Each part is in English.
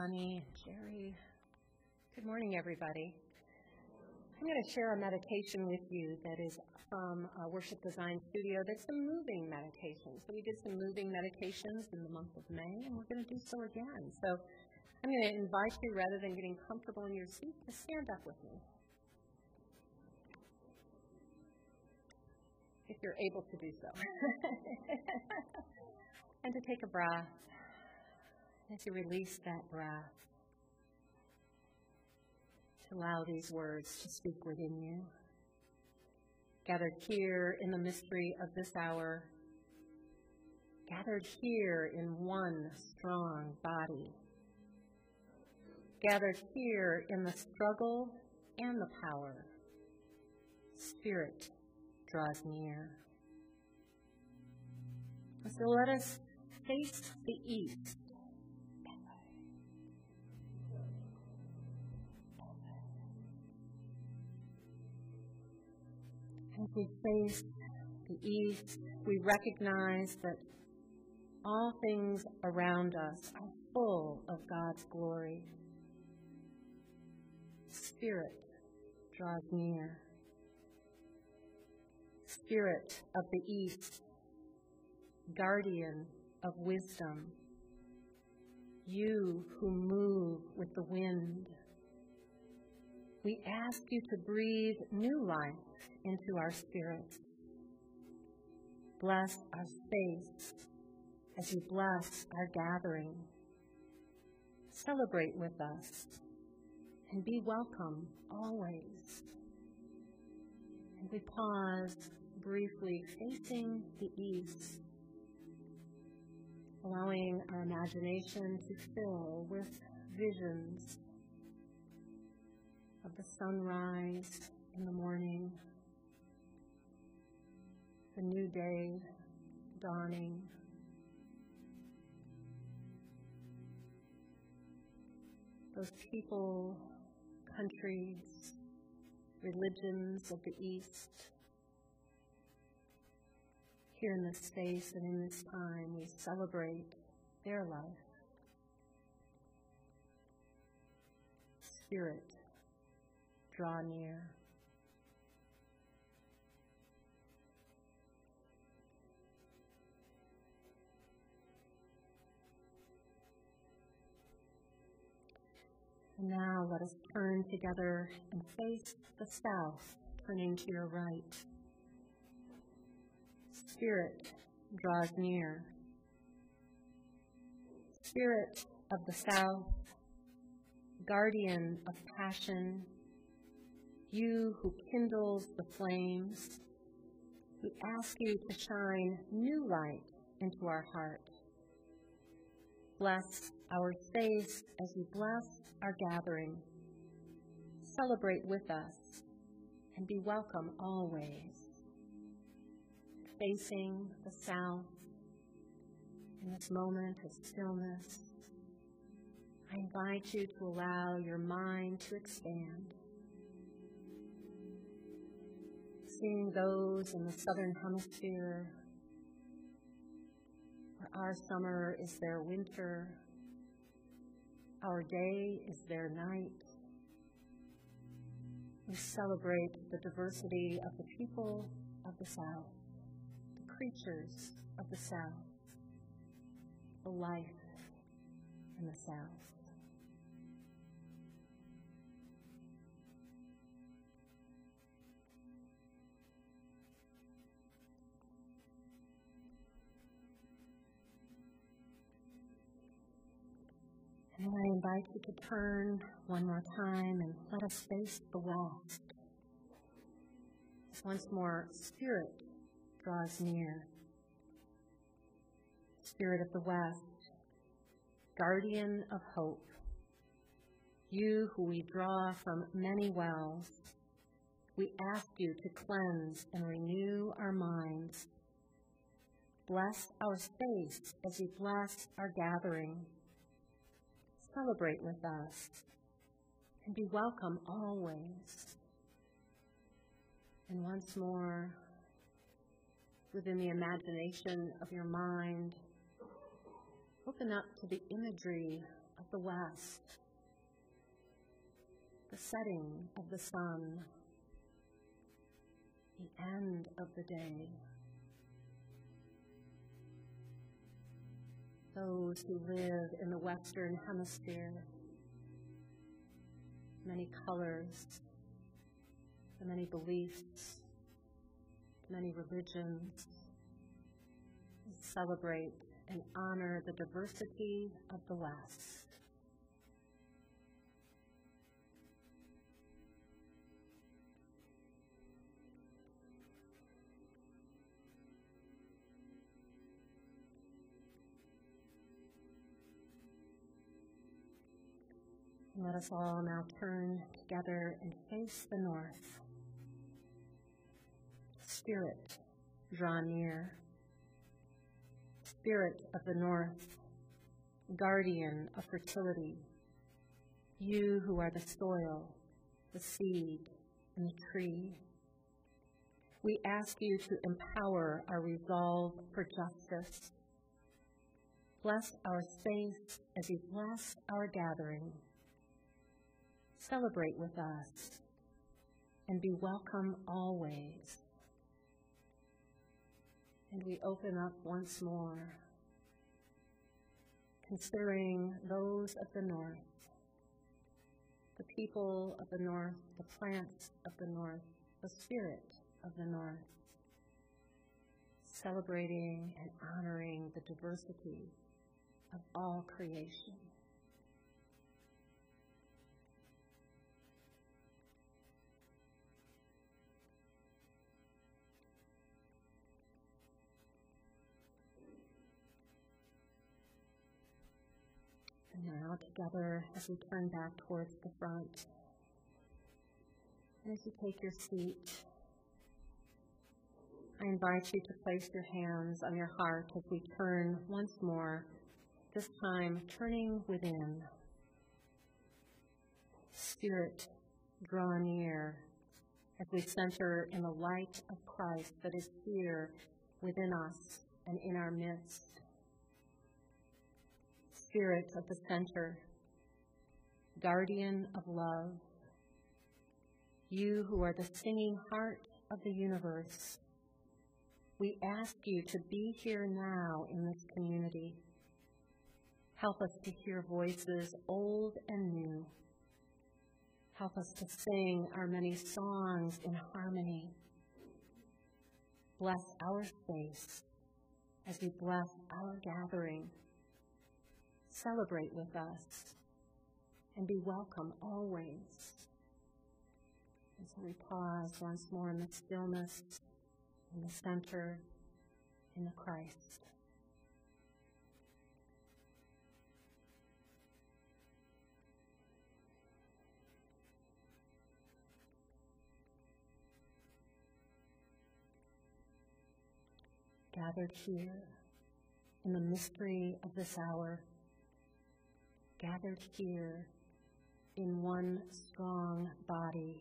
Bonnie. Good morning, everybody. I'm going to share a meditation with you that is from a Worship Design Studio. That's a moving meditation. So we did some moving meditations in the month of May, and we're going to do so again. So I'm going to invite you, rather than getting comfortable in your seat, to stand up with me. If you're able to do so. and to take a breath as you release that breath, to allow these words to speak within you. Gathered here in the mystery of this hour, gathered here in one strong body, gathered here in the struggle and the power, Spirit draws near. So let us face the east As we face the east, we recognize that all things around us are full of God's glory. Spirit draws near. Spirit of the east, guardian of wisdom, you who move with the wind, we ask you to breathe new life into our spirits. Bless our space as you bless our gathering. Celebrate with us and be welcome always. And we pause briefly facing the east, allowing our imagination to fill with visions of the sunrise in the morning, the new day dawning. Those people, countries, religions of the East. Here in this space and in this time, we celebrate their life. Spirit draw near. And now let us turn together and face the south, turning to your right. Spirit draws near. Spirit of the south, guardian of passion, you who kindles the flames, we ask you to shine new light into our heart. Bless our space as we bless our gathering. Celebrate with us and be welcome always. Facing the south in this moment of stillness, I invite you to allow your mind to expand seeing those in the southern hemisphere where our summer is their winter, our day is their night. We celebrate the diversity of the people of the South, the creatures of the South, the life in the South. Invite you to turn one more time and let us face the west. Once more, Spirit draws near. Spirit of the West, guardian of hope, you who we draw from many wells, we ask you to cleanse and renew our minds. Bless our space as we bless our gathering celebrate with us, and be welcome always. And once more, within the imagination of your mind, open up to the imagery of the west, the setting of the sun, the end of the day. Those who live in the Western Hemisphere, many colors, many beliefs, many religions, celebrate and honor the diversity of the West. Let us all now turn together and face the north. Spirit, draw near. Spirit of the north, guardian of fertility, you who are the soil, the seed, and the tree. We ask you to empower our resolve for justice. Bless our space as you bless our gathering. Celebrate with us and be welcome always. And we open up once more, considering those of the north, the people of the north, the plants of the north, the spirit of the north, celebrating and honoring the diversity of all creation. Now together as we turn back towards the front. And as you take your seat, I invite you to place your hands on your heart as we turn once more, this time turning within. Spirit, draw near as we center in the light of Christ that is here within us and in our midst spirit of the center, guardian of love, you who are the singing heart of the universe, we ask you to be here now in this community. Help us to hear voices old and new. Help us to sing our many songs in harmony. Bless our space as we bless our gathering celebrate with us, and be welcome always. And so we pause once more in the stillness, in the center, in the Christ. Gathered here in the mystery of this hour gathered here in one strong body,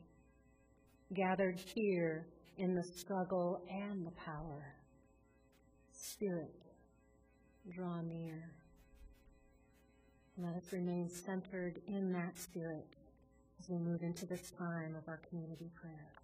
gathered here in the struggle and the power. Spirit, draw near. Let us remain centered in that spirit as we move into this time of our community prayer.